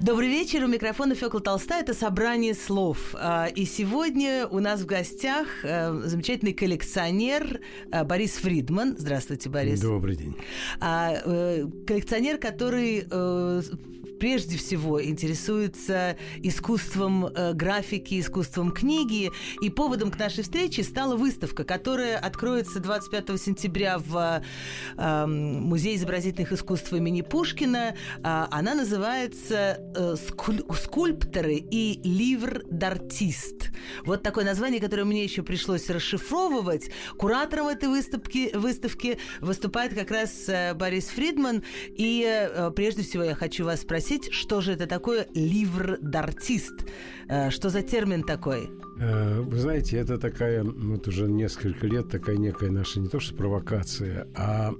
Добрый вечер. У микрофона Фёкла Толстая. Это собрание слов. А, и сегодня у нас в гостях э, замечательный коллекционер э, Борис Фридман. Здравствуйте, Борис. Добрый день. А, э, коллекционер, который прежде всего интересуется искусством э, графики, искусством книги. И поводом к нашей встрече стала выставка, которая откроется 25 сентября в э, Музее изобразительных искусств имени Пушкина. Э, она называется э, «Скульпторы и ливр д'артист». Вот такое название, которое мне еще пришлось расшифровывать. Куратором этой выставки, выставки выступает как раз э, Борис Фридман. И э, прежде всего я хочу вас спросить, спросить, что же это такое ливр д'артист? Э, что за термин такой? Э, вы знаете, это такая, вот уже несколько лет, такая некая наша не то что провокация, а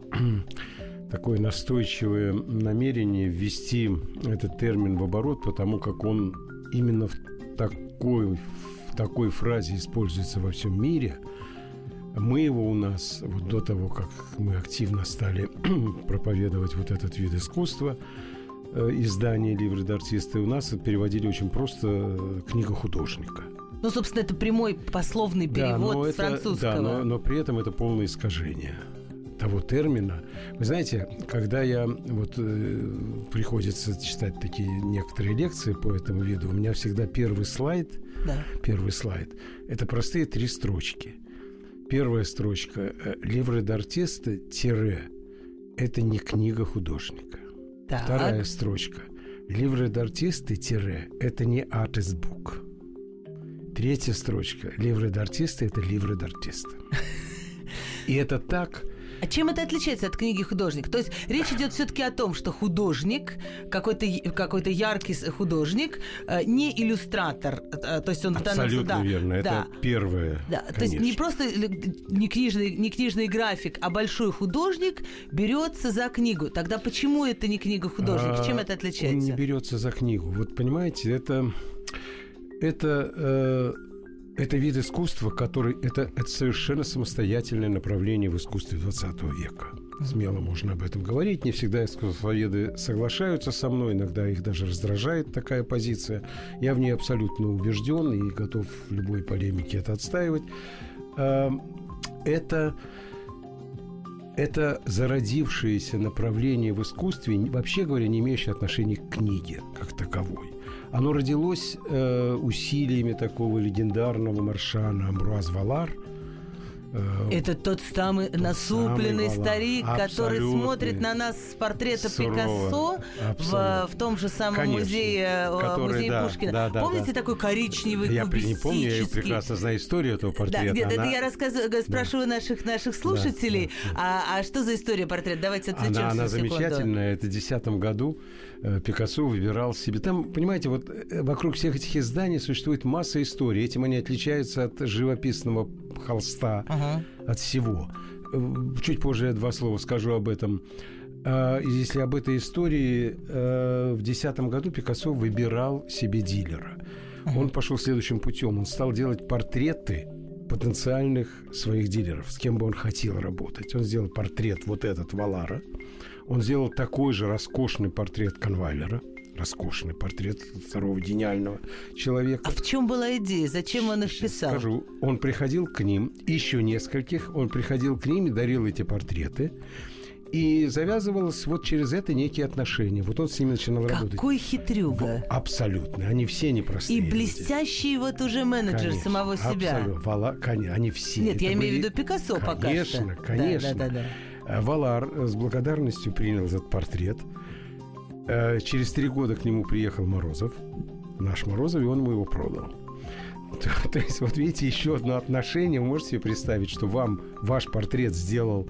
такое настойчивое намерение ввести этот термин в оборот, потому как он именно в такой, в такой фразе используется во всем мире. Мы его у нас, вот до того, как мы активно стали проповедовать вот этот вид искусства, Э, издание «Ливры д'артисты» у нас переводили очень просто э, «Книга художника». Ну, собственно, это прямой пословный перевод да, с это, французского. Да, но, но при этом это полное искажение того термина. Вы знаете, когда я вот э, приходится читать такие некоторые лекции по этому виду, у меня всегда первый слайд, да. первый слайд, это простые три строчки. Первая строчка э, «Ливры д'артиста» тире – это не книга художника. Так. Вторая строчка. Ливры д'артисты тире – это не артист бук. Третья строчка. Ливры д'артисты – это ливры д'артисты. И это так а чем это отличается от книги художник? То есть речь идет все-таки о том, что художник, какой-то какой яркий художник, э, не иллюстратор. Э, то есть он Абсолютно данном, верно. Да, это первое. Да. То есть не просто не книжный, не книжный график, а большой художник берется за книгу. Тогда почему это не книга художник? А, чем это отличается? Он не берется за книгу. Вот понимаете, это это э, это вид искусства, который это, это совершенно самостоятельное направление в искусстве 20 века. Смело можно об этом говорить. Не всегда искусствоведы соглашаются со мной, иногда их даже раздражает такая позиция. Я в ней абсолютно убежден и готов в любой полемике это отстаивать. Это это зародившееся направление в искусстве, вообще говоря, не имеющее отношения к книге как таковой. Оно родилось э, усилиями такого легендарного маршана Амбруаз Валар – Это тот самый тот насупленный самый старик, который смотрит на нас с портрета Сурово. Пикассо в, в том же самом Конечно. музее, э, который, музее да, Пушкина. Да, да, Помните да. такой коричневый, Я не помню, я прекрасно знаю историю этого портрета. Да, нет, Она... это я рассказываю, спрашиваю да. наших, наших слушателей. Да, да. А, а что за история портрета? Давайте отвлечемся Она, она замечательная. Это в 2010 году э, Пикассо выбирал себе. Там, понимаете, вот вокруг всех этих изданий существует масса историй. Этим они отличаются от живописного холста. Ага ага. от всего. Чуть позже я два слова скажу об этом. А, если об этой истории, э, в 2010 году Пикассо выбирал себе дилера. Он пошел следующим путем. Он стал делать портреты потенциальных своих дилеров, с кем бы он хотел работать. Он сделал портрет вот этот Валара. Он сделал такой же роскошный портрет Конвайлера – роскошный портрет второго гениального человека. А в чем была идея? Зачем он их писал? Скажу. Он приходил к ним, еще нескольких, он приходил к ним и дарил эти портреты. И завязывалось вот через это некие отношения. Вот он с ними начинал Какой работать. Какой хитрюга. Абсолютно. Они все непростые. И блестящий люди. вот уже менеджер конечно, самого себя. Абсолютно. Вала, конечно, они все. Нет, это я были... имею в виду Пикассо конечно, пока Конечно, конечно. Да, да, да, да. Валар с благодарностью принял этот портрет. Э, через три года к нему приехал Морозов, наш Морозов, и он ему его продал. То, то есть, вот видите, еще одно отношение. Вы можете себе представить, что вам ваш портрет сделал,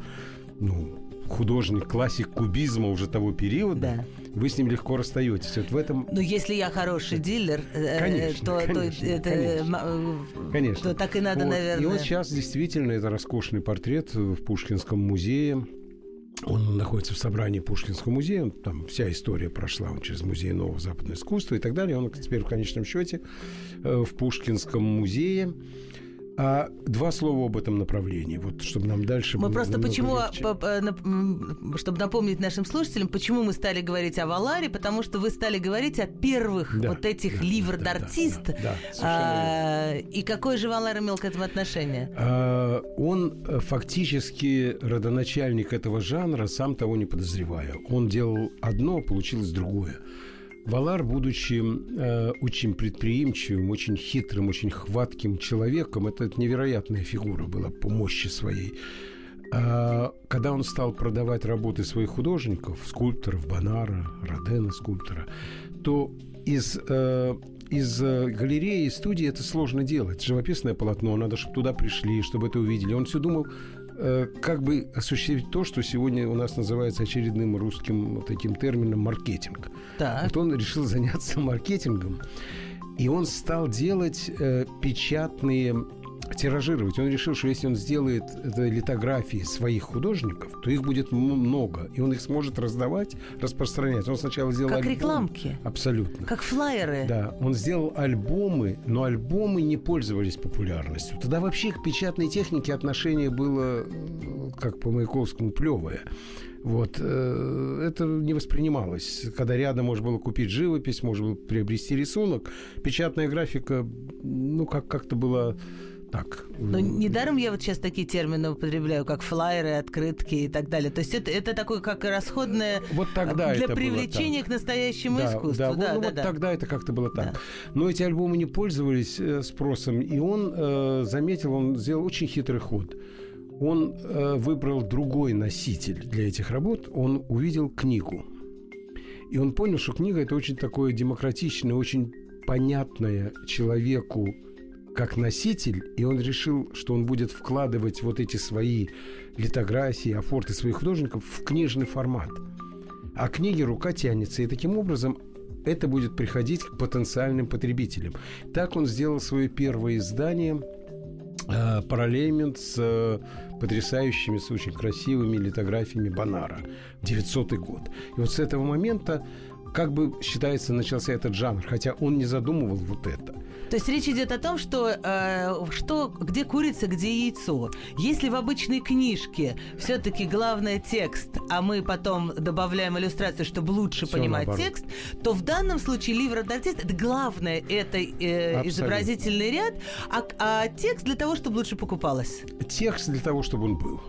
ну, художник, классик кубизма уже того периода, Да. вы с ним легко расстаетесь. Вот в этом Ну, если я хороший дилер, э, Конечно, то, то конечно, это, конечно. э, Конечно. то так и надо, Вот. наверное. И вот сейчас действительно это роскошный портрет в Пушкинском музее. Он находится в собрании Пушкинского музея. Там вся история прошла он через музей нового западного искусства и так далее. Он теперь в конечном счете э, в Пушкинском музее. А два слова об этом направлении, вот чтобы нам дальше Мы было просто почему, легче. по- по- нап- м, чтобы напомнить нашим слушателям, почему мы стали говорить о Валаре, потому что вы стали говорить о первых Да, вот этих да, ливр да, да, да, да, А, и какой же Валар имел к этому отношение? А, Он э, фактически родоначальник этого жанра, сам того не подозревая. Он делал одно, а получилось другое. Валар, будучи э, очень предприимчивым, очень хитрым, очень хватким человеком, это невероятная фигура была по мощи своей. А, когда он стал продавать работы своих художников, скульпторов Бонара, Родена скульптора, то из, э, из э, галереи и студии это сложно делать. Живописное полотно, надо, чтобы туда пришли, чтобы это увидели. Он все думал, как бы осуществить то, что сегодня у нас называется очередным русским таким термином маркетинг. Так. Вот он решил заняться маркетингом, и он стал делать э, печатные тиражировать. Он решил, что если он сделает литографии своих художников, то их будет много, и он их сможет раздавать, распространять. Он сначала сделал Как альбом. рекламки. Абсолютно. Как флайеры. Да, он сделал альбомы, но альбомы не пользовались популярностью. Тогда вообще к печатной технике отношение было, как по Маяковскому, плевое. Вот, э, это не воспринималось. Когда рядом можно было купить живопись, можно было приобрести рисунок, печатная графика, ну, как- как-то была так. Но недаром я вот сейчас такие термины употребляю, как флайеры, открытки и так далее. То есть это, это такое как расходное Вот тогда для это было привлечения так. к настоящему Да, искусству. Да, Да, вот, да, ну, вот да. тогда это как-то было так. Да. Но эти альбомы не пользовались э, спросом, и он э, заметил, он сделал очень хитрый ход. Он э, выбрал другой носитель для этих работ. Он увидел книгу. И он понял, что книга это очень такое демократичное, очень понятное человеку как носитель, и он решил, что он будет вкладывать вот эти свои литографии, афорты своих художников в книжный формат. А к книге рука тянется, и таким образом это будет приходить к потенциальным потребителям. Так он сделал свое первое издание э, с э, потрясающими, с очень красивыми литографиями Бонара в 900 год. И вот с этого момента как бы считается начался этот жанр, хотя он не задумывал вот это. То есть речь идет о том, что, э, что где курица, где яйцо. Если в обычной книжке все-таки главное текст, а мы потом добавляем иллюстрацию, чтобы лучше Всё понимать наоборот. текст, то в данном случае ливр д'артист это главное, это э, изобразительный ряд, а, а текст для того, чтобы лучше покупалось. Текст для того, чтобы он был.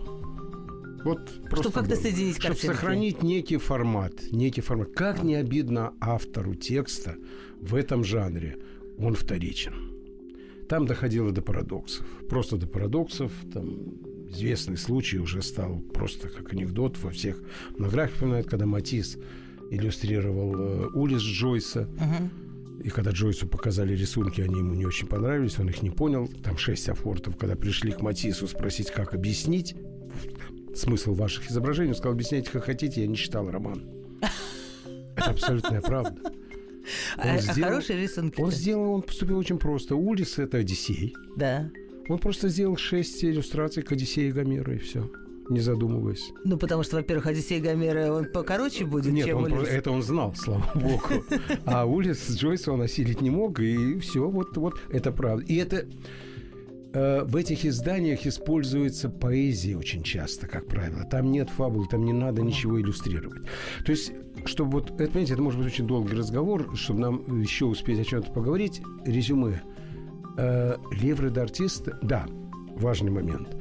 Вот просто как-то был. соединить Чтобы картинки. сохранить некий формат. Некий формат. Как не обидно автору текста в этом жанре, он вторичен. Там доходило до парадоксов. Просто до парадоксов. Там известный случай уже стал просто как анекдот во всех монографиях вспоминают, когда Матис иллюстрировал э, Улис Джойса. И когда Джойсу показали рисунки, они ему не очень понравились, он их не понял. Там шесть афортов. Когда пришли к Матису спросить, как объяснить смысл ваших изображений, он сказал, объясняйте, как хотите, я не читал роман. Это абсолютная правда. А, а сделал- хорошие рисунки. Он сделал, он поступил очень просто. Улис – это Одиссей. Да. Он просто сделал шесть иллюстраций к Одиссее Гомера, и все, не задумываясь. Ну, потому что, во-первых, Одиссей Гомера, он покороче будет, Нет, чем он Улисс. про- это он знал, слава богу. А Улис Джойса он осилить не мог, и все, вот, вот это правда. И это в этих изданиях используется поэзия очень часто, как правило. Там нет фабулы, там не надо ничего иллюстрировать. То есть, чтобы вот, это, понимаете, это может быть очень долгий разговор, чтобы нам еще успеть о чем-то поговорить. Резюме. Э, Левры д'артист, да, важный момент.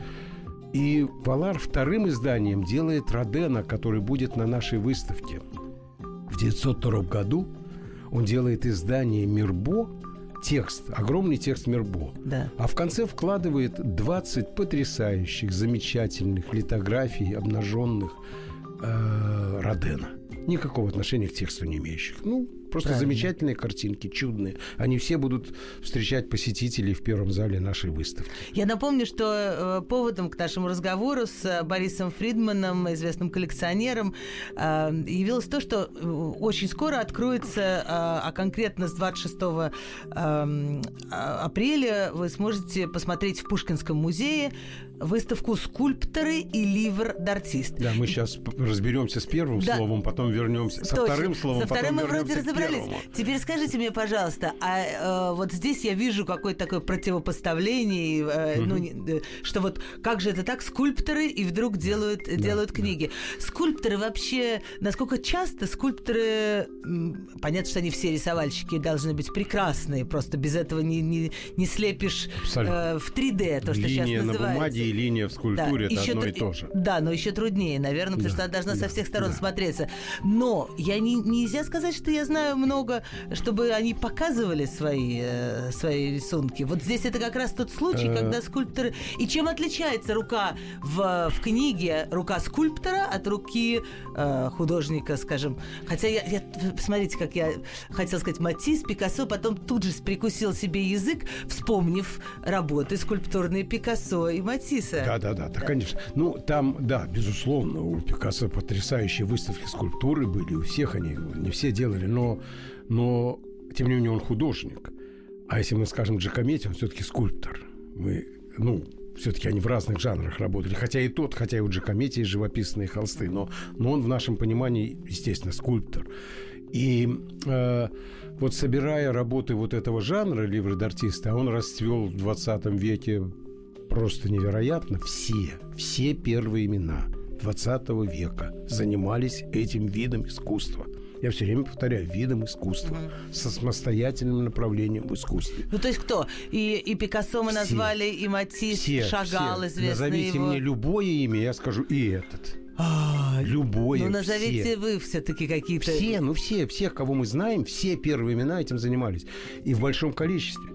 И Валар вторым изданием делает Родена, который будет на нашей выставке. В 1902 году он делает издание «Мирбо», текст, огромный текст «Мирбо». Да. А в конце вкладывает 20 потрясающих, замечательных литографий обнаженных э, Родена. Никакого отношения к тексту не имеющих. Ну, Просто Правильно. замечательные картинки, чудные. Они все будут встречать посетителей в первом зале нашей выставки. Я напомню, что э, поводом к нашему разговору с э, Борисом Фридманом, известным коллекционером, э, явилось то, что очень скоро откроется, а конкретно с 26 э, а- апреля вы сможете посмотреть в Пушкинском музее выставку «Скульпторы и ливр d'артист». Да, мы сейчас разберемся с первым Да. словом, потом вернемся со Точно. вторым словом, Со вторым мы потом вроде вернемся к разобрались. Теперь скажите мне, пожалуйста, а э, вот здесь я вижу какое-то такое противопоставление, э, ну, не- э, что вот как же это так, скульпторы и вдруг делают, делают книги. Скульпторы вообще, насколько часто скульпторы, понятно, что они все рисовальщики должны быть прекрасные, просто без этого не, не, не слепишь Абсолютно. э, в 3D, то, что сейчас Линия на называется. бумаге и линия в скульптуре это еще одно и то же. Да, но еще труднее, наверное, потому Да, что она должна со да, всех сторон да. смотреться. Но я не, нельзя сказать, что я знаю много, чтобы они показывали свои, э, свои рисунки. Вот здесь это как раз тот случай, Э. когда скульпторы... И чем отличается рука в, в книге, рука скульптора от руки э, художника, скажем. Хотя я, я... Посмотрите, как я хотел сказать Матисс, Пикассо, потом тут же прикусил себе язык, вспомнив работы скульптурные Пикассо и Матисса. Да, да, да, да, конечно. Ну, там, да, безусловно, у Пикассо потрясающие выставки скульптуры были, у всех они, не все делали, но, но тем не менее он художник. А если мы скажем Джакометти, он все-таки скульптор. Мы, ну, все-таки они в разных жанрах работали. Хотя и тот, хотя и у Джакометти есть живописные холсты, но, но он в нашем понимании, естественно, скульптор. И э, вот собирая работы вот этого жанра ливры d'артиста, он расцвел в 20 веке просто невероятно. Все, все первые имена 20 века занимались этим видом искусства. Я все время повторяю, видом искусства. Со самостоятельным направлением в искусстве. Ну, то есть кто? И, и Пикассо мы Все. назвали, и Матисс, Все, Шагал, все. известный Назовите его. мне любое имя, я скажу и этот. А, Любое. ну, назовите все. вы все-таки какие-то... Все, ну все, всех, кого мы знаем, все первые имена этим занимались. И в большом количестве.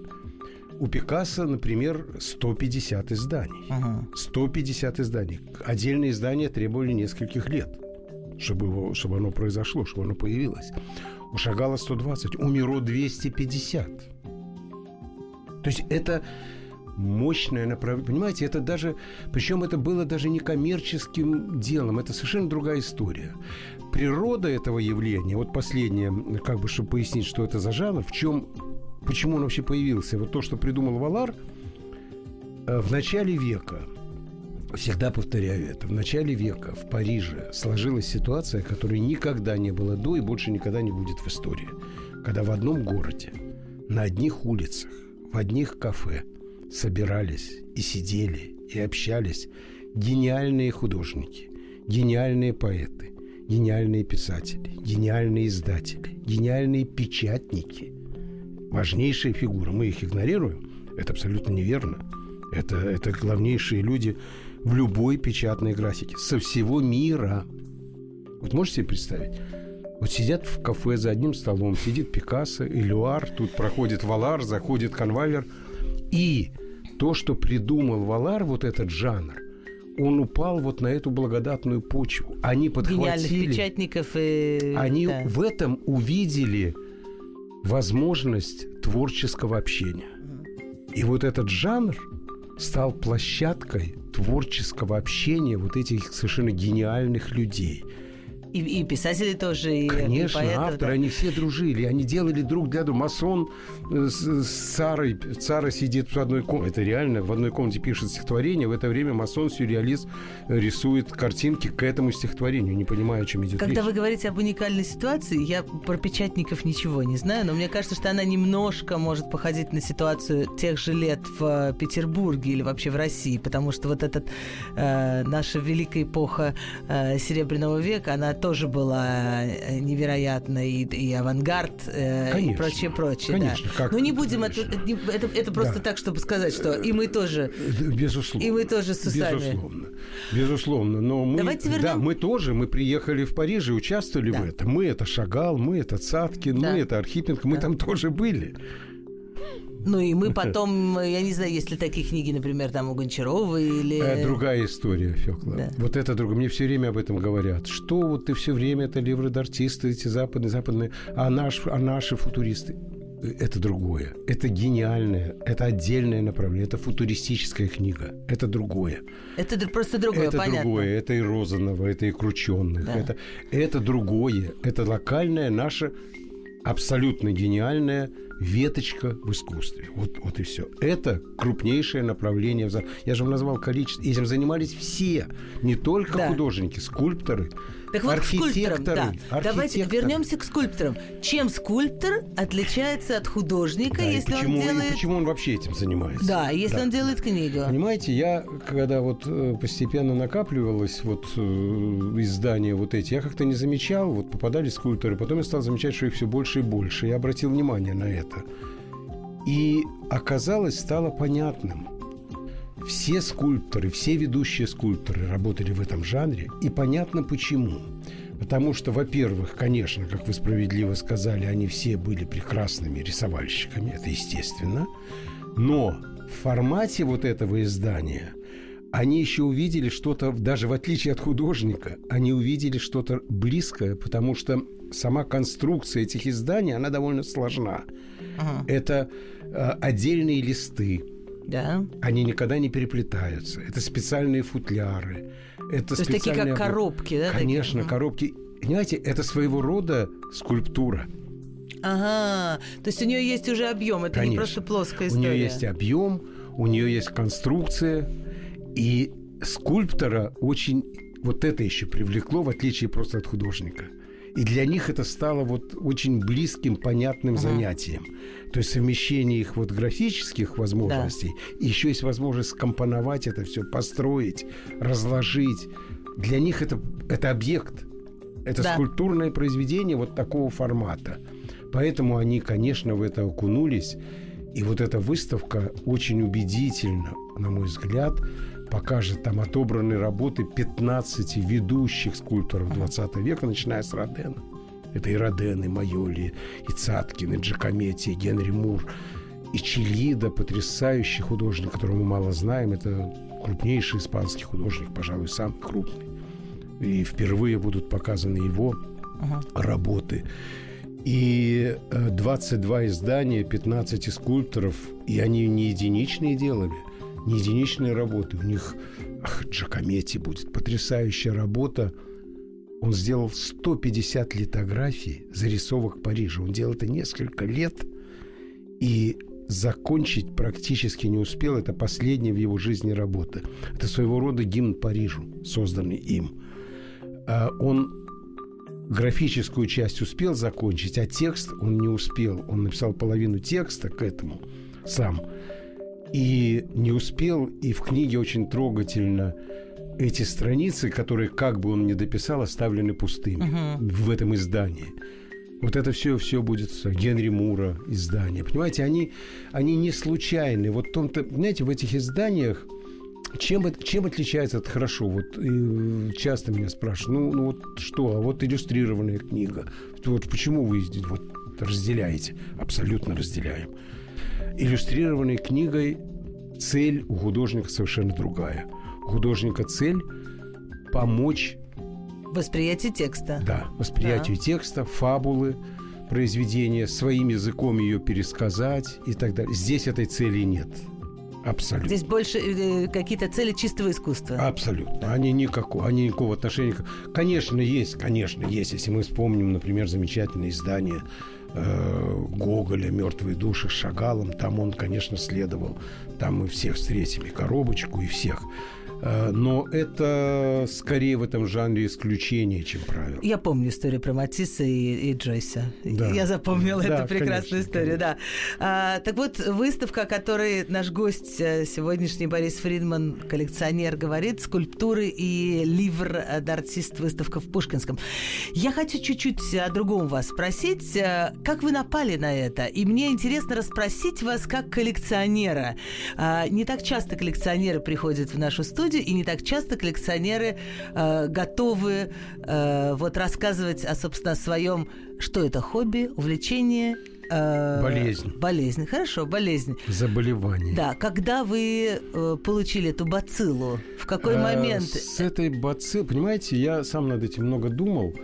У Пикассо, например, 150 изданий. Ага. 150 изданий. Отдельные издания требовали нескольких лет, чтобы, его, чтобы оно произошло, чтобы оно появилось. У Шагала 120, у Миро 250. То есть это мощное направление. Понимаете, это даже... Причем это было даже не коммерческим делом. Это совершенно другая история. Природа этого явления, вот последнее, как бы, чтобы пояснить, что это за жанр, в чем... Почему он вообще появился? Вот то, что придумал Валар, э, в начале века, всегда повторяю это, в начале века в Париже сложилась ситуация, которой никогда не было до и больше никогда не будет в истории. Когда в одном городе, на одних улицах, в одних кафе собирались и сидели, и общались гениальные художники, гениальные поэты, гениальные писатели, гениальные издатели, гениальные печатники. Важнейшие фигуры. Мы их игнорируем. Это абсолютно неверно. Это, это главнейшие люди в любой печатной графике со всего мира. Вот можете себе представить? Вот сидят в кафе за одним столом, сидит Пикассо, Элюар, тут проходит Валар, заходит конвайер. И то, что придумал Валар, вот этот жанр, он упал вот на эту благодатную почву. Они Гениальных подхватили... печатников и... Они да. в этом увидели возможность творческого общения. И вот этот жанр стал площадкой творческого общения вот этих совершенно гениальных людей. И, и писатели тоже, и, Конечно, и поэты, авторы, да. они все дружили, они делали друг для друга. Масон э, с, с Сарой, Сара сидит в одной комнате, это реально, в одной комнате пишет стихотворение, в это время масон, сюрреалист э, рисует картинки к этому стихотворению, не понимая, о чем идет Когда речь. вы говорите об уникальной ситуации, я про печатников ничего не знаю, но мне кажется, что она немножко может походить на ситуацию тех же лет в Петербурге или вообще в России, потому что вот этот э, наша великая эпоха э, Серебряного века, она тоже была э, невероятной и, и авангард э, и Конечно. прочее, прочее. Конечно, да. как- Но не будем это, конечно. это, это просто Да. так, чтобы сказать, что и мы тоже. Безусловно. И мы тоже с усами. Безусловно. Безусловно. Но мы, Давайте вернем- да, мы тоже, мы приехали в Париж и участвовали Да. в этом. Мы это Шагал, мы это Цаткин, Да. мы это Архипенко, мы Да. там тоже были. Ну и мы потом, я не знаю, есть ли такие книги, например, там у Гончарова или... Э, другая история, Фёкла. Да. Вот это другое. Мне все время об этом говорят. Что вот ты все время, это левродартисты, эти западные, западные, а, наш, а наши футуристы это другое. Это гениальное, это отдельное направление, это футуристическая книга. Это другое. Это просто другое, Это понятно. другое. Это и Розанова, это и Крученных. Да. Это, это другое. Это локальное наше абсолютно гениальное веточка в искусстве. Вот, вот и все. Это крупнейшее направление. Я же вам назвал количество. Этим занимались все. Не только да. художники, скульпторы, так вот, к скульпторам, да. Давайте вернемся к скульпторам. Чем скульптор отличается от художника, да, если почему, он делает... И почему он вообще этим занимается? Да, если да. он делает книгу. Понимаете, я, когда вот э, постепенно накапливалось вот э, издания вот эти, я как-то не замечал, вот попадали скульпторы, потом я стал замечать, что их все больше и больше. Я обратил внимание на это. И оказалось, стало понятным – все скульпторы, все ведущие скульпторы работали в этом жанре, и понятно почему. Потому что, во-первых, конечно, как вы справедливо сказали, они все были прекрасными рисовальщиками, это естественно. Но в формате вот этого издания они еще увидели что-то, даже в отличие от художника, они увидели что-то близкое, потому что сама конструкция этих изданий, она довольно сложна. Ага. Это э, отдельные листы, да. Они никогда не переплетаются. Это специальные футляры. Это То есть такие как коробки, да? Конечно, такие? коробки. Понимаете, это своего рода скульптура. Ага, то есть у нее есть уже объем, это Конечно. не просто плоская история. У нее есть объем, у нее есть конструкция, и скульптора очень вот это еще привлекло, в отличие просто от художника. И для них это стало вот очень близким, понятным uh-huh. занятием. То есть совмещение их вот графических возможностей, да. еще есть возможность скомпоновать это все, построить, разложить. Для них это, это объект. Это да. скульптурное произведение вот такого формата. Поэтому они, конечно, в это окунулись. И вот эта выставка очень убедительно, на мой взгляд, покажет там отобранные работы 15 ведущих скульпторов 20 века, начиная с Родена. Это и Роден, и Майоли, и Цаткин, и Джакометти, и Генри Мур, и Чилида, потрясающий художник, которого мы мало знаем. Это крупнейший испанский художник, пожалуй, самый крупный. И впервые будут показаны его uh-huh. работы. И 22 э, издания, 15 скульпторов, и они не единичные делали – не единичные работы. У них ах, Джакометти будет потрясающая работа. Он сделал 150 литографий зарисовок Парижа. Он делал это несколько лет и закончить практически не успел. Это последняя в его жизни работа. Это своего рода гимн Парижу, созданный им. А он графическую часть успел закончить, а текст он не успел. Он написал половину текста к этому сам – и не успел, и в книге очень трогательно эти страницы, которые, как бы он ни дописал, оставлены пустыми uh-huh. в этом издании. Вот это все, все будет Генри Мура издание. Понимаете, они, они не случайны. Вот том-то, знаете, в этих изданиях чем, чем отличается это хорошо? Вот и часто меня спрашивают, ну, ну вот что, а вот иллюстрированная книга. Вот почему вы вот разделяете? Абсолютно разделяем иллюстрированной книгой цель у художника совершенно другая. У художника цель помочь Восприятие текста. Да, восприятию да. текста, фабулы, произведения, своим языком ее пересказать и так далее. Здесь этой цели нет. Абсолютно. Здесь больше э, какие-то цели чистого искусства. Абсолютно. Они, никакого, они никакого отношения. Конечно, есть, конечно, есть. Если мы вспомним, например, замечательное издание э, Гоголя «Мертвые души» с Шагалом, там он, конечно, следовал. Там мы всех встретим, коробочку, и всех. Э, но это скорее в этом жанре исключение, чем правило. Я помню историю про Матисса и, и Джойса. Да. Я запомнила да, эту прекрасную конечно, историю, конечно. да. А, так вот, выставка, о которой наш гость э, сегодняшний Борис Фридман, коллекционер, говорит, скульптуры и ливр д'артист выставка в Пушкинском. Я хочу чуть-чуть о другом вас спросить. Э, как вы напали на это? И мне интересно расспросить вас как коллекционера. А, не так часто коллекционеры приходят в нашу студию, студию, и не так часто коллекционеры э, готовы э, вот рассказывать, о, собственно, о своем, что это хобби, увлечение Э, болезнь. Болезнь, хорошо, болезнь. Заболевание. Да, когда вы э, получили эту бациллу? В какой э, момент? С этой бациллой, понимаете, я сам над этим много думал,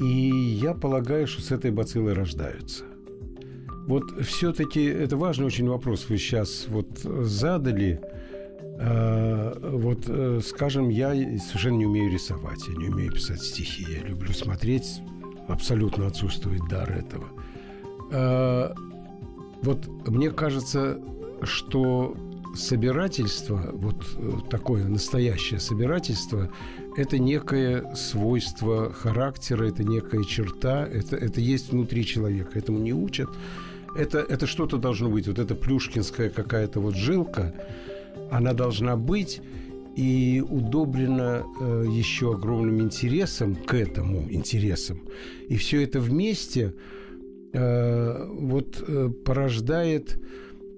и я полагаю, что с этой бациллой рождаются. Вот все-таки это важный очень вопрос. Вы сейчас вот задали. Э, вот, э, скажем, я совершенно не умею рисовать, я не умею писать стихи, я люблю смотреть, абсолютно отсутствует дар этого. Э, вот мне кажется, что собирательство, вот такое настоящее собирательство, это некое свойство характера, это некая черта, это, это есть внутри человека. Этому не учат. Это, это что-то должно быть. Вот эта плюшкинская какая-то вот жилка, она должна быть и удобрена э, еще огромным интересом к этому интересам. И все это вместе э, вот э, порождает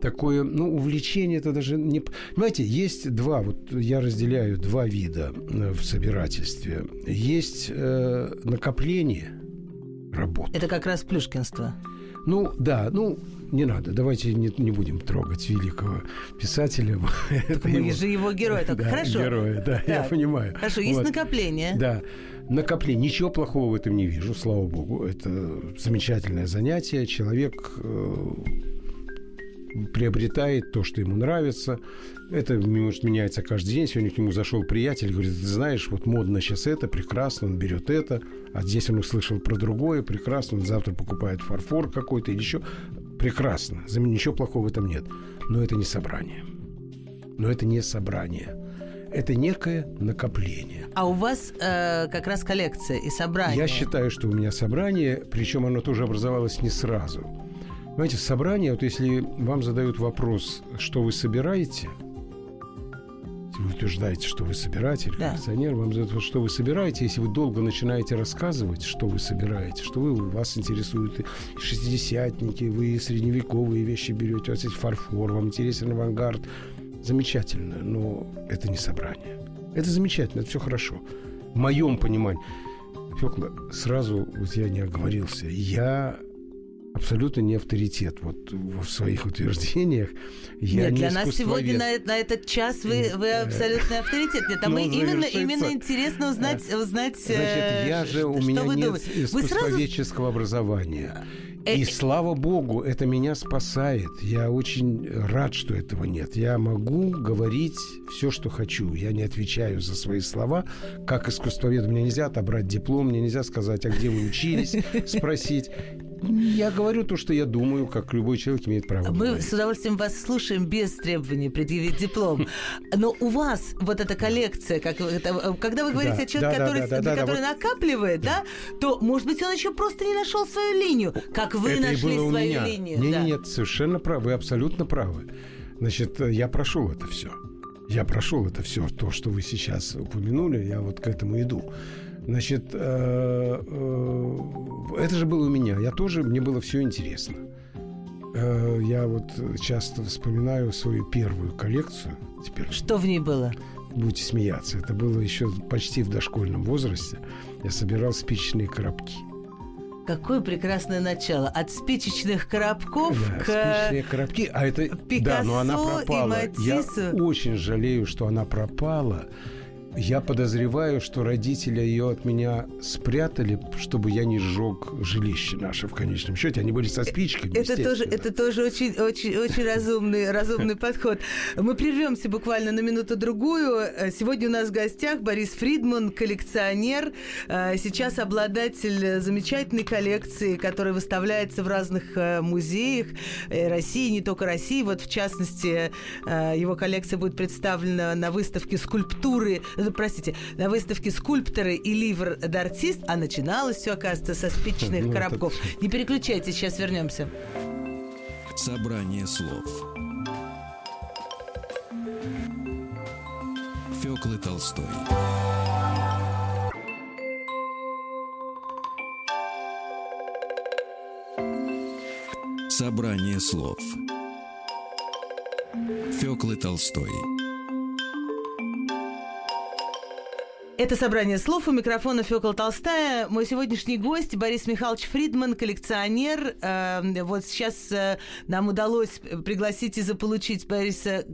такое, ну, увлечение это даже не... Понимаете, есть два, вот я разделяю два вида э, в собирательстве. Есть э, накопление работ. Это как раз плюшкинство. Ну, да, ну, не надо. Давайте не, не будем трогать великого писателя. Это Мы его... же его герой. Так, да, хорошо. Героя, да, так. я понимаю. Хорошо, есть вот. накопление. Да. Накопление. Ничего плохого в этом не вижу, слава богу. Это замечательное занятие. Человек э, приобретает то, что ему нравится. Это может меняется каждый день. Сегодня к нему зашел приятель, говорит, ты знаешь, вот модно сейчас это, прекрасно, он берет это, а здесь он услышал про другое, прекрасно, он завтра покупает фарфор какой-то или еще. Прекрасно, ничего плохого в этом нет. Но это не собрание. Но это не собрание. Это некое накопление. А у вас э, как раз коллекция и собрание. Я считаю, что у меня собрание, причем оно тоже образовалось не сразу. Понимаете, собрание, вот если вам задают вопрос, что вы собираете, вы утверждаете, что вы собиратель, да. коллекционер, вам задают, что вы собираете, если вы долго начинаете рассказывать, что вы собираете, что вы, вас интересуют и шестидесятники, вы средневековые вещи берете, у вас есть фарфор, вам интересен авангард, замечательно, но это не собрание. Это замечательно, это все хорошо. В моем понимании. Фёкла, сразу вот я не оговорился. Я абсолютно не авторитет вот в своих утверждениях. Я Нет, не для нас сегодня на, на этот час вы, вы абсолютный авторитет. Нет, а мы именно, именно интересно узнать, узнать Значит, я э, же, у меня нет искусствоведческого сразу... образования. Э, И слава богу, это меня спасает. Я очень рад, что этого нет. Я могу говорить все, что хочу. Я не отвечаю за свои слова. Как искусствовед, мне нельзя отобрать диплом, мне нельзя сказать, а где вы учились, спросить. Я говорю то, что я думаю, как любой человек имеет право. Мы говорить. с удовольствием вас слушаем без требования предъявить диплом. Но у вас вот эта коллекция, как это, когда вы говорите о человеке, который, который накапливает, да, то, может быть, он еще просто не нашел свою линию. Как вы нашли свою линию. Нет, нет, совершенно правы, вы абсолютно правы. Значит, я прошел это все. Я прошел это все, то, что вы сейчас упомянули, я вот к этому иду. Значит, э, э, это же было у меня. Я тоже, мне было все интересно. Э, я вот часто вспоминаю свою первую коллекцию. Теперь Что в ней было? Будете смеяться. Это было еще почти в дошкольном возрасте. Я собирал спичечные коробки. Какое прекрасное начало. От спичечных коробков да, к спичечные коробки. А это, Пикассо да, но она пропала. Я очень жалею, что она пропала. Я подозреваю, что родители ее от меня спрятали, чтобы я не сжег жилище наше в конечном счете. Они были со спичками. Это тоже, это тоже очень, очень, очень разумный, разумный подход. Мы прервемся буквально на минуту-другую. Сегодня у нас в гостях Борис Фридман, коллекционер, э, сейчас обладатель замечательной коллекции, которая выставляется в разных э, музеях э, России, не только России. Вот, в частности, его коллекция будет представлена на выставке скульптуры простите, на выставке скульпторы и ливр д'артист, а начиналось все, оказывается, со спичных ну, коробков. Не переключайтесь, сейчас вернемся. Собрание слов Фёклы Толстой Собрание слов Фёклы Толстой Это собрание слов у микрофона Фёкла Толстая. Мой сегодняшний гость Борис Михайлович Фридман, коллекционер. Э, вот сейчас э, нам удалось пригласить и заполучить Бориса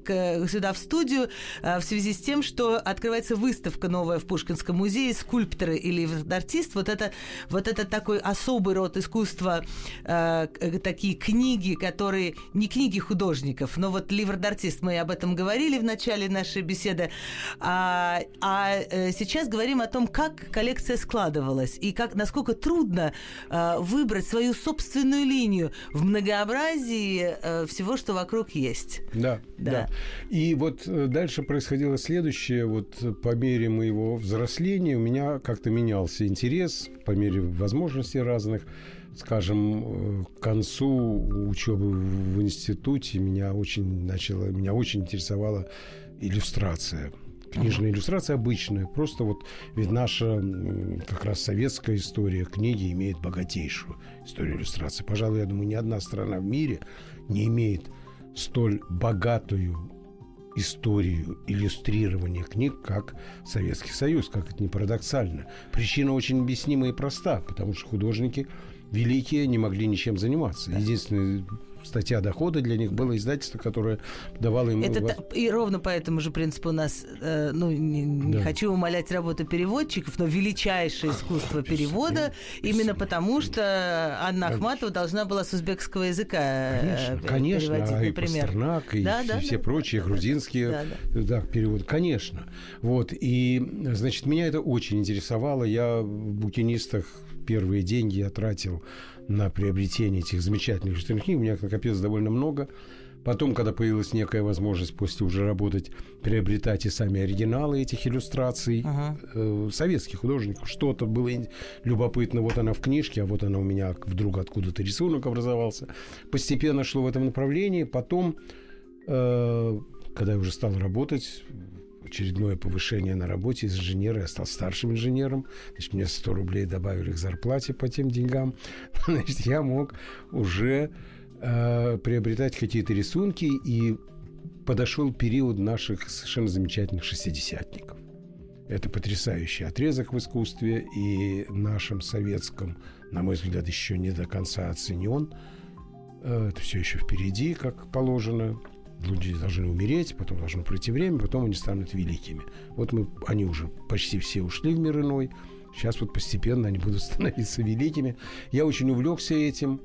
сюда в студию э, в связи с тем, что открывается выставка новая в Пушкинском музее «Скульпторы или артист». Вот это, вот это такой особый род искусства, такие книги, которые не книги художников, но вот ливр-артист, мы об этом говорили в начале нашей беседы. А, а сейчас сейчас говорим о том, как коллекция складывалась и как, насколько трудно э, выбрать свою собственную линию в многообразии э, всего, что вокруг есть. Да, да, да. И вот э, дальше происходило следующее. Вот по мере моего взросления у меня как-то менялся интерес по мере возможностей разных скажем, э, к концу учебы в институте меня очень начала, меня очень интересовала иллюстрация книжная иллюстрация обычная. Просто вот ведь наша как раз советская история книги имеет богатейшую историю иллюстрации. Пожалуй, я думаю, ни одна страна в мире не имеет столь богатую историю иллюстрирования книг, как Советский Союз, как это не парадоксально. Причина очень объяснима и проста, потому что художники великие не могли ничем заниматься. Единственный статья дохода для них было издательство, которое давало им... Это и ровно по этому же принципу у нас, э, ну, не, не да. хочу умолять работу переводчиков, но величайшее искусство перевода, именно потому что Анна Ахматова должна была с узбекского языка э, конечно, конечно, переводить, а например. И Пастернак, и да, да, все да, прочие да, грузинские да, да. Да, переводы. Конечно. Вот. И, значит, меня это очень интересовало. Я в букинистах первые деньги я тратил на приобретение этих замечательных иллюстрированных книг. У меня накопилось довольно много. Потом, когда появилась некая возможность после уже работать, приобретать и сами оригиналы этих иллюстраций ага. э, советских художников, что-то было любопытно. Вот она в книжке, а вот она у меня вдруг откуда-то рисунок образовался. Постепенно шло в этом направлении. Потом, э, когда я уже стал работать, очередное повышение на работе из инженера. Я стал старшим инженером. Значит, мне 100 рублей добавили к зарплате по тем деньгам. Значит, я мог уже э, приобретать какие-то рисунки. И подошел период наших совершенно замечательных шестидесятников. Это потрясающий отрезок в искусстве и нашем советском, на мой взгляд, еще не до конца оценен. Э, это все еще впереди, как положено люди должны умереть, потом должно пройти время, потом они станут великими. Вот мы, они уже почти все ушли в мир иной. Сейчас вот постепенно они будут становиться великими. Я очень увлекся этим,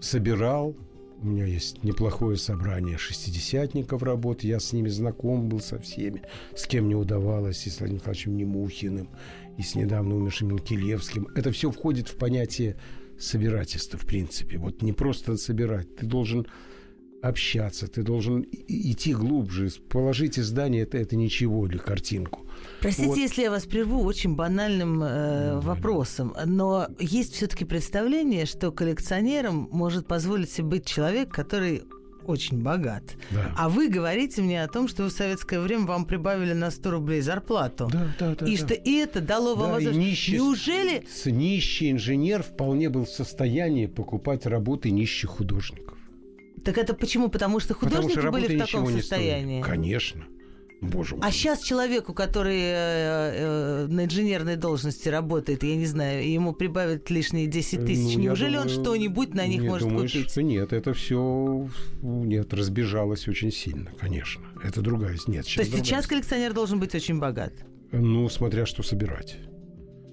собирал. У меня есть неплохое собрание шестидесятников работ. Я с ними знаком был со всеми, с кем мне удавалось, и с Владимиром Николаевичем Немухиным, и с недавно умершим Милкелевским. Это все входит в понятие собирательства, в принципе. Вот не просто собирать. Ты должен общаться, ты должен идти глубже. Положить издание это, это ничего или картинку. Простите, вот. если я вас прерву очень банальным э, вопросом, но есть все-таки представление, что коллекционером может позволить себе быть человек, который очень богат. Да. А вы говорите мне о том, что в советское время вам прибавили на 100 рублей зарплату. Да, да, да. И да. что и это дало вам да, возможность. Нищий, Неужели... Нищий инженер вполне был в состоянии покупать работы нищих художников. Так это почему? Потому что художники Потому что были в таком состоянии. Конечно. Боже мой. А сейчас человеку, который э, э, на инженерной должности работает, я не знаю, ему прибавят лишние 10 тысяч, ну, неужели думаю, он что-нибудь на них может думаю, купить? Что нет, это все нет, разбежалось очень сильно, конечно. Это другая. Нет, То есть сейчас коллекционер должен быть очень богат? Ну, смотря что собирать.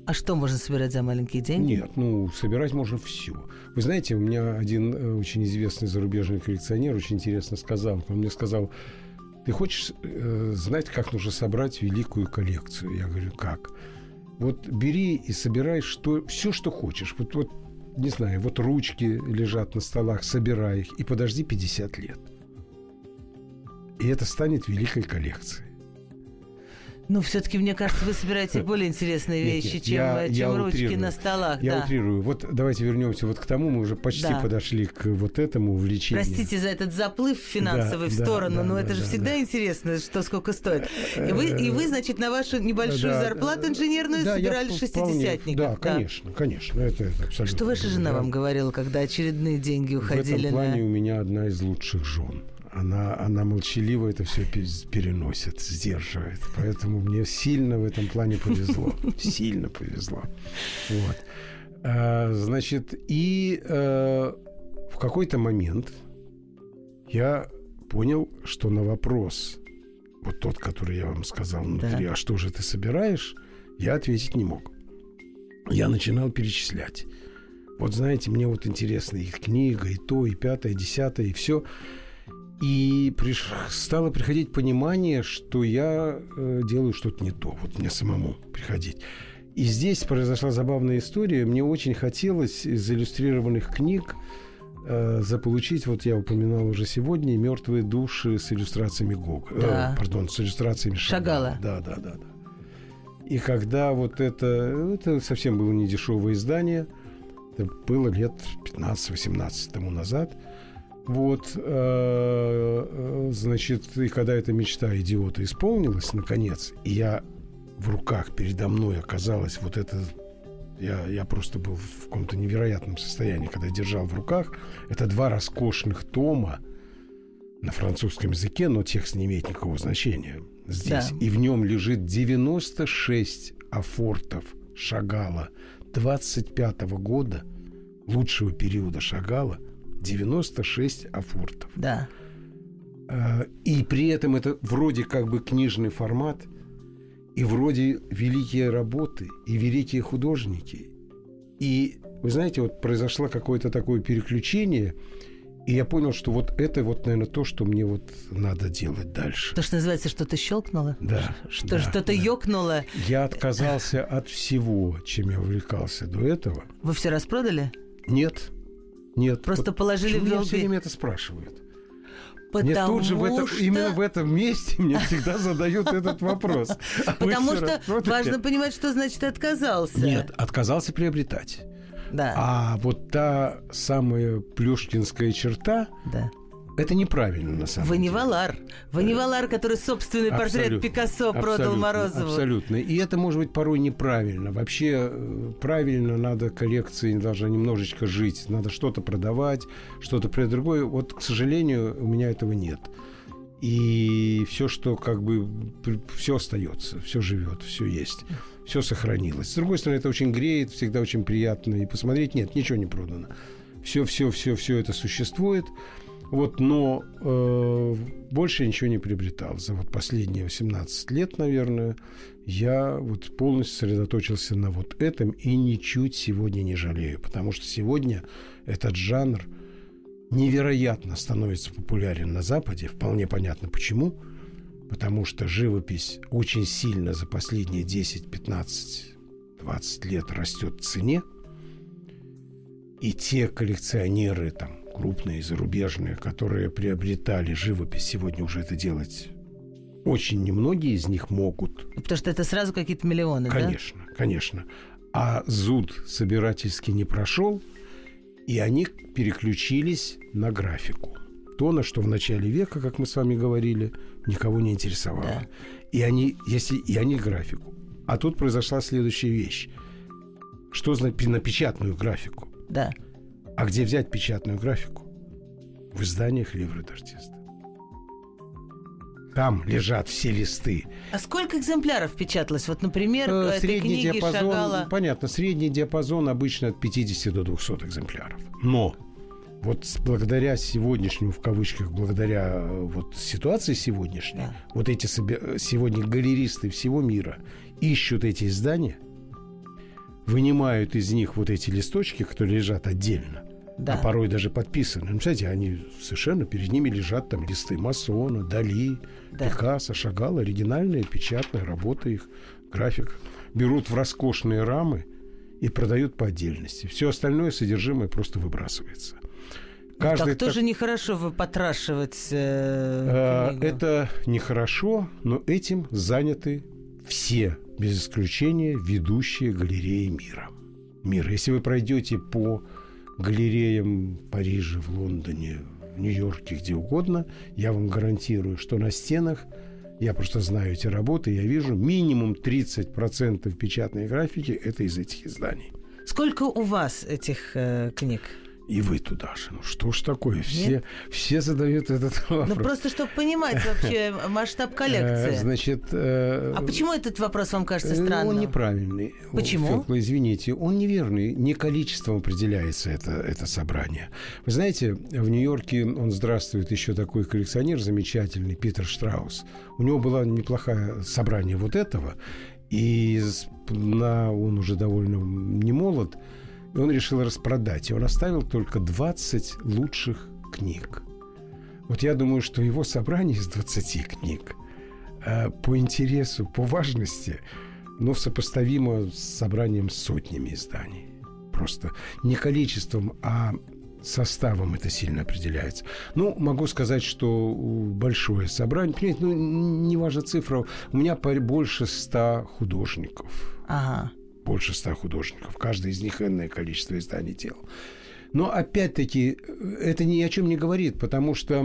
А что можно собирать за маленькие деньги? Нет, ну, собирать можно все. Вы знаете, у меня один э, очень известный зарубежный коллекционер очень интересно сказал. Он мне сказал, ты хочешь э, знать, как нужно собрать великую коллекцию? Я говорю, как? Вот бери и собирай что, все, что хочешь. Вот, вот, не знаю, вот ручки лежат на столах, собирай их и подожди 50 лет. И это станет великой коллекцией. Ну, все-таки, мне кажется, вы собираете более интересные вещи, нет, нет, чем, я, чем я ручки утрирую. на столах. Я да. утрирую. Вот давайте вернемся вот к тому, мы уже почти да. подошли к вот этому увлечению. Простите за этот заплыв финансовый да, в сторону, да, но да, это же да, всегда да. интересно, что сколько стоит. И вы, и вы, значит, на вашу небольшую да, зарплату инженерную да, собирали шестидесятников. Да, да, конечно, конечно. Это, это абсолютно. Что ваша жена вам говорила, когда очередные деньги уходили на... В этом плане на... у меня одна из лучших жен Она, она молчаливо это все переносит, сдерживает. Поэтому мне сильно в этом плане повезло. Сильно повезло. Вот. А, значит, и а, в какой-то момент я понял, что на вопрос, вот тот, который я вам сказал внутри, да. а что же ты собираешь, я ответить не мог. Я начинал перечислять. Вот знаете, мне вот интересна их книга, и то, и пятое, и десятое, и все. И приш... стало приходить понимание, что я э, делаю что-то не то. Вот мне самому приходить. И здесь произошла забавная история. Мне очень хотелось из иллюстрированных книг э, заполучить, вот я упоминал уже сегодня, мертвые души с иллюстрациями Гога. Э, да. Э, пардон, с иллюстрациями Шагала. Шагала. Да, да, да, да. И когда вот это, это совсем было не дешевое издание, это было лет 15-18 тому назад, вот, э, э, значит, и когда эта мечта идиота исполнилась, наконец, и я в руках передо мной оказалась вот это я, я просто был в каком-то невероятном состоянии, когда держал в руках. Это два роскошных тома на французском языке, но текст не имеет никакого значения здесь. Да. И в нем лежит 96 афортов Шагала 25 -го года, лучшего периода Шагала, 96 афортов. Да. А, и при этом это вроде как бы книжный формат – и вроде великие работы, и великие художники. И, вы знаете, вот произошло какое-то такое переключение, и я понял, что вот это вот, наверное, то, что мне вот надо делать дальше. То, что называется, что-то щелкнуло? Да. Что, да, что-то да. ёкнуло? Я отказался от всего, чем я увлекался до этого. Вы все распродали? Нет. Нет. Просто вот, положили в Меня все время это спрашивают. Потому мне тут же в этом, что... именно в этом месте мне всегда задают этот вопрос. А Потому что важно понимать, что значит отказался. Нет, отказался приобретать. Да. А вот та самая плюшкинская черта, да. Это неправильно, на самом Вы деле. не Валар. Вы не Валар, который собственный портрет абсолютно, Пикассо продал Морозову. Абсолютно. И это может быть порой неправильно. Вообще э, правильно надо коллекции должна немножечко жить. Надо что-то продавать, что-то при другое. Вот, к сожалению, у меня этого нет. И все, что как бы все остается, все живет, все есть, все сохранилось. С другой стороны, это очень греет, всегда очень приятно. И посмотреть, нет, ничего не продано. Все, все, все, все это существует. Вот, но э, больше ничего не приобретал. За вот последние 18 лет, наверное, я вот полностью сосредоточился на вот этом и ничуть сегодня не жалею. Потому что сегодня этот жанр невероятно становится популярен на Западе. Вполне понятно почему. Потому что живопись очень сильно за последние 10, 15, 20 лет растет в цене. И те коллекционеры там крупные, зарубежные, которые приобретали живопись, сегодня уже это делать очень немногие из них могут. Потому что это сразу какие-то миллионы, конечно, да? Конечно, А зуд собирательский не прошел, и они переключились на графику. То, на что в начале века, как мы с вами говорили, никого не интересовало. Да. И они, если и они графику. А тут произошла следующая вещь. Что значит на печатную графику? Да. А где взять печатную графику? В изданиях Ливры d'Артиста. Там лежат все листы. А сколько экземпляров печаталось? Вот, например, э, этой средний книги диапазон, Шагала... Понятно, средний диапазон обычно от 50 до 200 экземпляров. Но вот благодаря сегодняшнему, в кавычках, благодаря э, вот ситуации сегодняшней, да. вот эти сегодня галеристы всего мира ищут эти издания, вынимают из них вот эти листочки, которые лежат отдельно, да. а порой даже подписаны. Ну, знаете, они совершенно перед ними лежат там листы Масона, Дали, да. Пикассо, Шагала, оригинальные печатные работы их, график. Берут в роскошные рамы и продают по отдельности. Все остальное содержимое просто выбрасывается. Каждый так тоже так... нехорошо потрашивать э, книгу. Это нехорошо, но этим заняты все без исключения ведущие галереи мира. Мира. Если вы пройдете по галереям Парижа, в Лондоне, в Нью-Йорке, где угодно, я вам гарантирую, что на стенах, я просто знаю эти работы, я вижу минимум 30% печатной графики – это из этих изданий. Сколько у вас этих э, книг? И вы туда же. Ну что ж такое? Все, все задают этот вопрос. Ну просто чтобы понимать вообще масштаб коллекции. Значит... А почему этот вопрос вам кажется странным? Он неправильный. Почему? Фёкла, извините, он неверный. Не количеством определяется это, это собрание. Вы знаете, в Нью-Йорке он здравствует еще такой коллекционер замечательный, Питер Штраус. У него было неплохое собрание вот этого. И на, он уже довольно не молод, он решил распродать. И он оставил только 20 лучших книг. Вот я думаю, что его собрание из 20 книг э, по интересу, по важности, но сопоставимо с собранием сотнями изданий. Просто не количеством, а составом это сильно определяется. Ну, могу сказать, что большое собрание, понимаете, ну, не важна цифра, у меня больше ста художников. Ага больше ста художников. Каждый из них энное количество изданий делал. Но опять-таки это ни о чем не говорит, потому что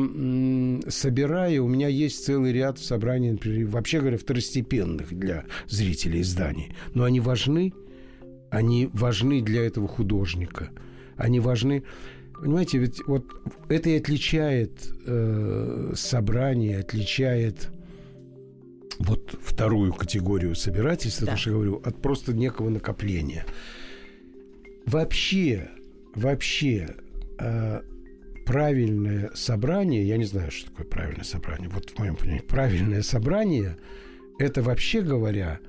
собирая, у меня есть целый ряд в собрании, например, вообще говоря, второстепенных для зрителей изданий. Но они важны, они важны для этого художника. Они важны, понимаете, ведь вот это и отличает э, собрание, отличает вот вторую категорию собирательства, да. то, что я говорю, от просто некого накопления. Вообще, вообще э, правильное собрание, я не знаю, что такое правильное собрание, вот в моем понимании, правильное собрание – это, вообще говоря,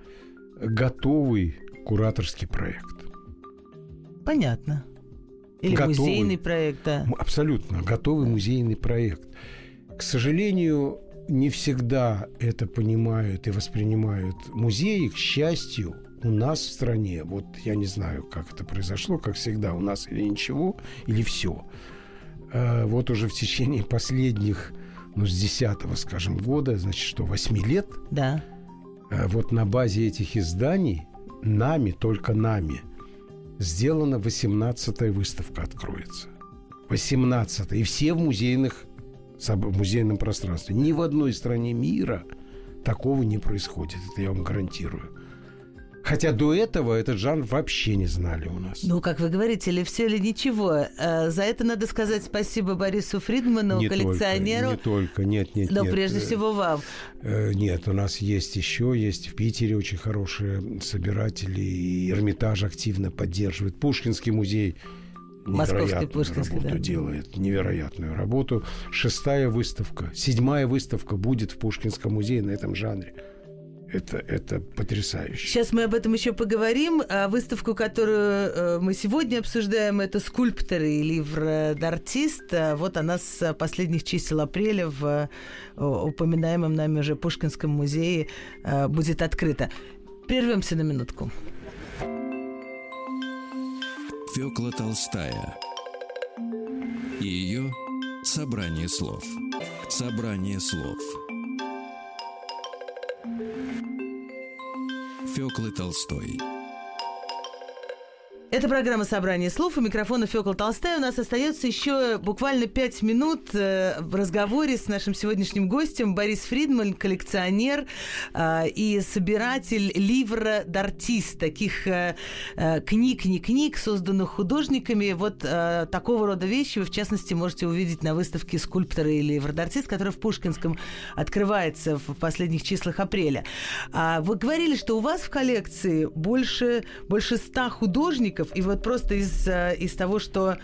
готовый кураторский проект. Понятно. Или готовый, музейный проект, да. Абсолютно, готовый музейный проект. К сожалению, не всегда это понимают и воспринимают музеи. К счастью, у нас в стране, вот я не знаю, как это произошло, как всегда, у нас или ничего, или все. А вот уже в течение последних, ну, с десятого, скажем, года, значит, что, восьми лет, да. А вот на базе этих изданий нами, только нами, сделана 18-я выставка откроется. 18 И все в музейных в музейном пространстве. Ни в одной стране мира такого не происходит. Это я вам гарантирую. Хотя до этого этот жанр вообще не знали у нас. Ну, как вы говорите, или все, или ничего. Э, за это надо сказать спасибо Борису Фридману, не коллекционеру. Только, не только, нет, нет, Но нет. прежде э, всего вам. Э, нет, у нас есть еще, есть в Питере очень хорошие собиратели, и Эрмитаж активно поддерживает. Пушкинский музей Московский Пушкинский, работу да. делает, невероятную работу. Шестая выставка, седьмая выставка будет в Пушкинском музее на этом жанре. Это, это потрясающе. Сейчас мы об этом еще поговорим. А выставку, которую э, мы сегодня обсуждаем, это скульпторы и ливр д'артист. А вот она с последних чисел апреля в упоминаемом нами уже Пушкинском музее э, будет открыта. Прервемся на минутку. Фёкла Толстая и ее собрание слов. Собрание слов. Фёклы Толстой. Это программа «Собрание слов». У микрофона Фёкла Толстая. У нас остается еще буквально пять минут э, в разговоре с нашим сегодняшним гостем Борис Фридман, коллекционер э, и собиратель ливра д'артист, таких э, книг, не книг, созданных художниками. Вот такого рода вещи вы, в частности, можете увидеть на выставке «Скульпторы» и ливр д'артист, которая в Пушкинском открывается в последних числах апреля. А вы говорили, что у вас в коллекции больше, больше ста художников, подарков. И вот просто из, э, из того, что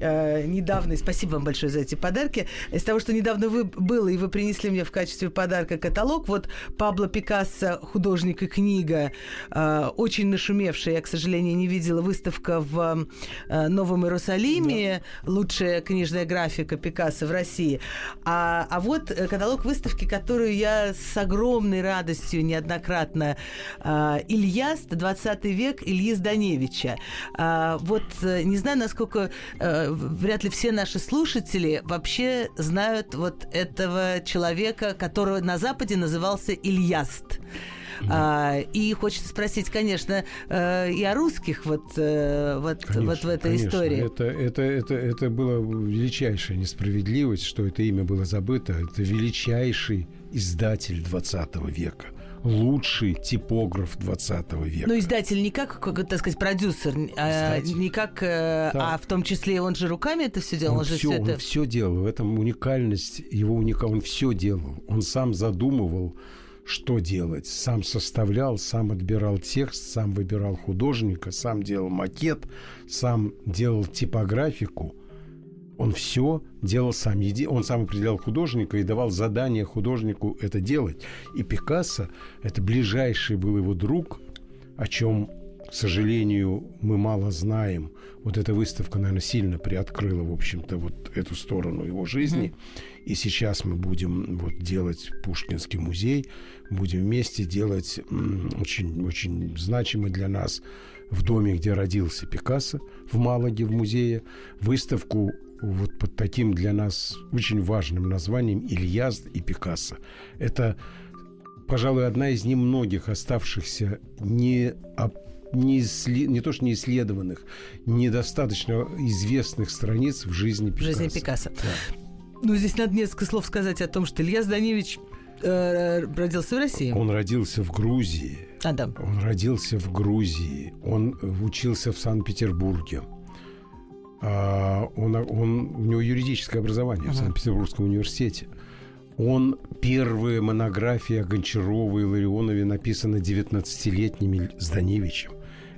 э, недавно, и спасибо вам большое за эти подарки, из того, что недавно вы, было, и вы принесли мне в качестве подарка каталог, вот Пабло Пикассо, художник и книга, э, очень нашумевшая, я, к сожалению, не видела, выставка в э, Новом Иерусалиме, да. лучшая книжная графика Пикассо в России. А, а вот э, каталог выставки, которую я с огромной радостью неоднократно э, Ильяс, 20 век, Ильи Зданевича. Э, вот не знаю, насколько э, вряд ли все наши слушатели вообще знают вот этого человека, которого на Западе назывался Ильяст. А, и хочется спросить, конечно, э, и о русских вот, э, вот, конечно, вот в этой конечно. истории. Это, это, это, это была величайшая несправедливость, что это имя было забыто. Это величайший издатель 20 века. Лучший типограф 20 века. Но издатель не как, как так сказать, продюсер, а, не как, э, да. а в том числе он же руками это все делал, он, он же все, все это... Он все делал, в этом уникальность его уника, он все делал, он сам задумывал, что делать, сам составлял, сам отбирал текст, сам выбирал художника, сам делал макет, сам делал типографику, он все делал сам. Он сам определял художника и давал задание художнику это делать. И Пикассо, это ближайший был его друг, о чем, к сожалению, мы мало знаем. Вот эта выставка, наверное, сильно приоткрыла, в общем-то, вот эту сторону его жизни. Mm-hmm. И сейчас мы будем вот делать Пушкинский музей, будем вместе делать очень, очень значимый для нас в доме, где родился Пикассо, в Малаге, в музее, выставку вот под таким для нас очень важным названием Ильяс и Пикассо. Это, пожалуй, одна из немногих оставшихся не не, исслед... не то что не исследованных, недостаточно известных страниц в жизни Пикассо. Жизни Пикассо. Да. Ну, здесь надо несколько слов сказать о том, что Илья Зданевич э, родился в России. Он родился в Грузии. А, да. Он родился в Грузии. Он учился в Санкт-Петербурге. А, он, он, у него юридическое образование uh-huh. в Санкт-Петербургском университете. Он первые монографии о Гончарове и Ларионове написаны 19-летним Зданевичем.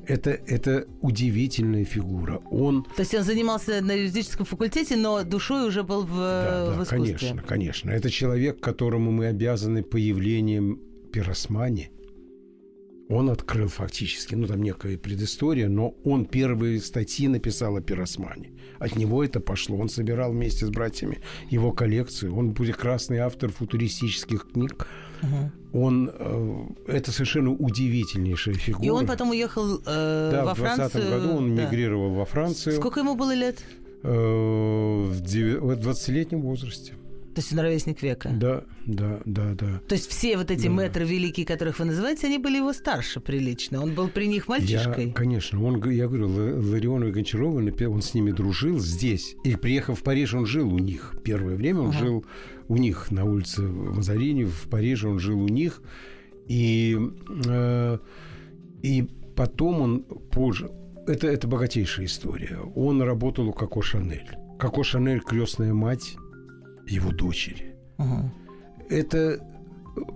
Это, это удивительная фигура. Он... То есть он занимался на юридическом факультете, но душой уже был в, да, да, в искусстве. Конечно, конечно. Это человек, которому мы обязаны появлением пиросмани – он открыл фактически, ну там некая предыстория, но он первые статьи написал о пиросмане. От него это пошло. Он собирал вместе с братьями его коллекцию. Он прекрасный автор футуристических книг. Угу. Он э, это совершенно удивительнейшая фигура. И он потом уехал э, да, во Францию. в 20 году он да. мигрировал во Францию. Сколько ему было лет? Э, в 20-летнем возрасте. То есть он ровесник века. Да, да, да, да. То есть все вот эти да. мэтры великие, которых вы называете, они были его старше прилично. Он был при них мальчишкой. Я, конечно. Он, я говорю, Ларионов и Гончарова, он с ними дружил здесь. И приехав в Париж, он жил у них. Первое время он ага. жил у них на улице Мазарини. В Париже он жил у них. И, э, и потом он позже... Это, это богатейшая история. Он работал у Коко Шанель. Коко Шанель – крестная мать его дочери. Угу. Это,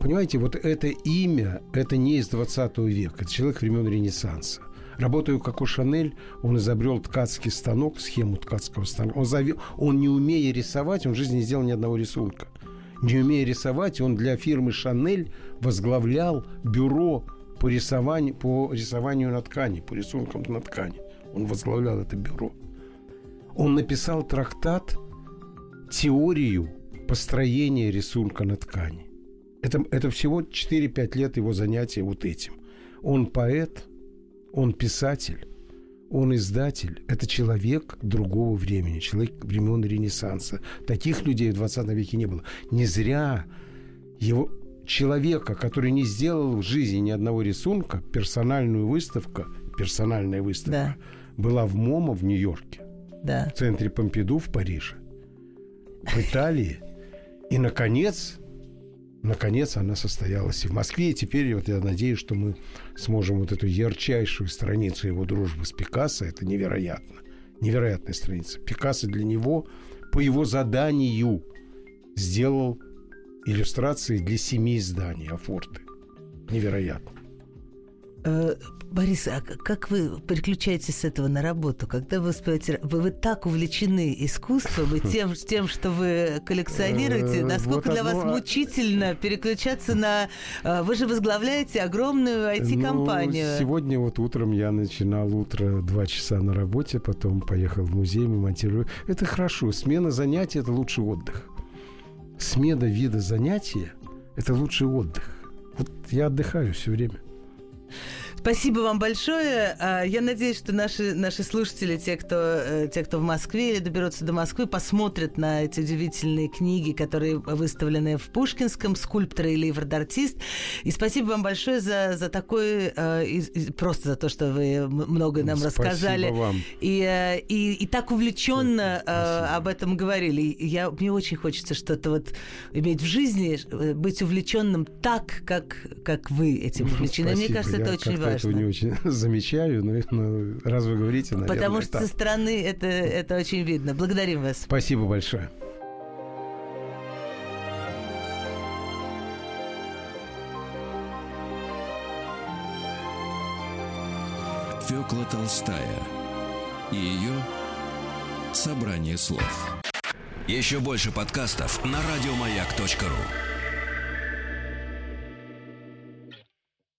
понимаете, вот это имя, это не из 20 века, это человек времен Ренессанса. Работая как у Шанель, он изобрел ткацкий станок, схему ткацкого станка. Он, зави... он не умея рисовать, он в жизни не сделал ни одного рисунка. Не умея рисовать, он для фирмы Шанель возглавлял бюро по рисованию, по рисованию на ткани, по рисункам на ткани. Он возглавлял это бюро. Он написал трактат теорию построения рисунка на ткани. Это, это всего 4-5 лет его занятия вот этим. Он поэт, он писатель, он издатель. Это человек другого времени, человек времен Ренессанса. Таких людей в 20 веке не было. Не зря его человека, который не сделал в жизни ни одного рисунка, персональную выставку, персональная выставка, да. была в МОМА в Нью-Йорке, да. в центре Помпиду в Париже в Италии. И, наконец, наконец она состоялась и в Москве. И теперь вот я надеюсь, что мы сможем вот эту ярчайшую страницу его дружбы с Пикассо, это невероятно, невероятная страница. Пикассо для него по его заданию сделал иллюстрации для семи изданий Афорты. Невероятно. Борис, а как вы переключаетесь с этого на работу? Когда вы успеваете... Вы, вы так увлечены искусством и тем, тем что вы коллекционируете, э, насколько для вас а мучительно переключаться на... Э, вы же возглавляете огромную IT-компанию. Ну, сегодня вот утром я начинал утро два часа на работе, потом поехал в музей, мы монтирую. Это хорошо. Смена занятий – это лучший отдых. Смена вида занятия – это лучший отдых. Вот я отдыхаю все время. Спасибо вам большое. А, я надеюсь, что наши, наши слушатели, те кто, э, те, кто в Москве или доберутся до Москвы, посмотрят на эти удивительные книги, которые выставлены в Пушкинском, «Скульптор» и «Ливр-артист». И спасибо вам большое за, за такой, э, просто за то, что вы много нам спасибо рассказали. Вам. И, э, и, и так увлеченно спасибо. об этом говорили. Я, мне очень хочется что-то вот иметь в жизни, быть увлеченным так, как, как вы этим увлечены. Мне кажется, это очень важно этого не очень замечаю, но, но раз вы говорите, наверное, Потому что так. со стороны это, это очень видно. Благодарим вас. Спасибо большое. Фёкла Толстая и ее собрание слов. Еще больше подкастов на радиомаяк.ру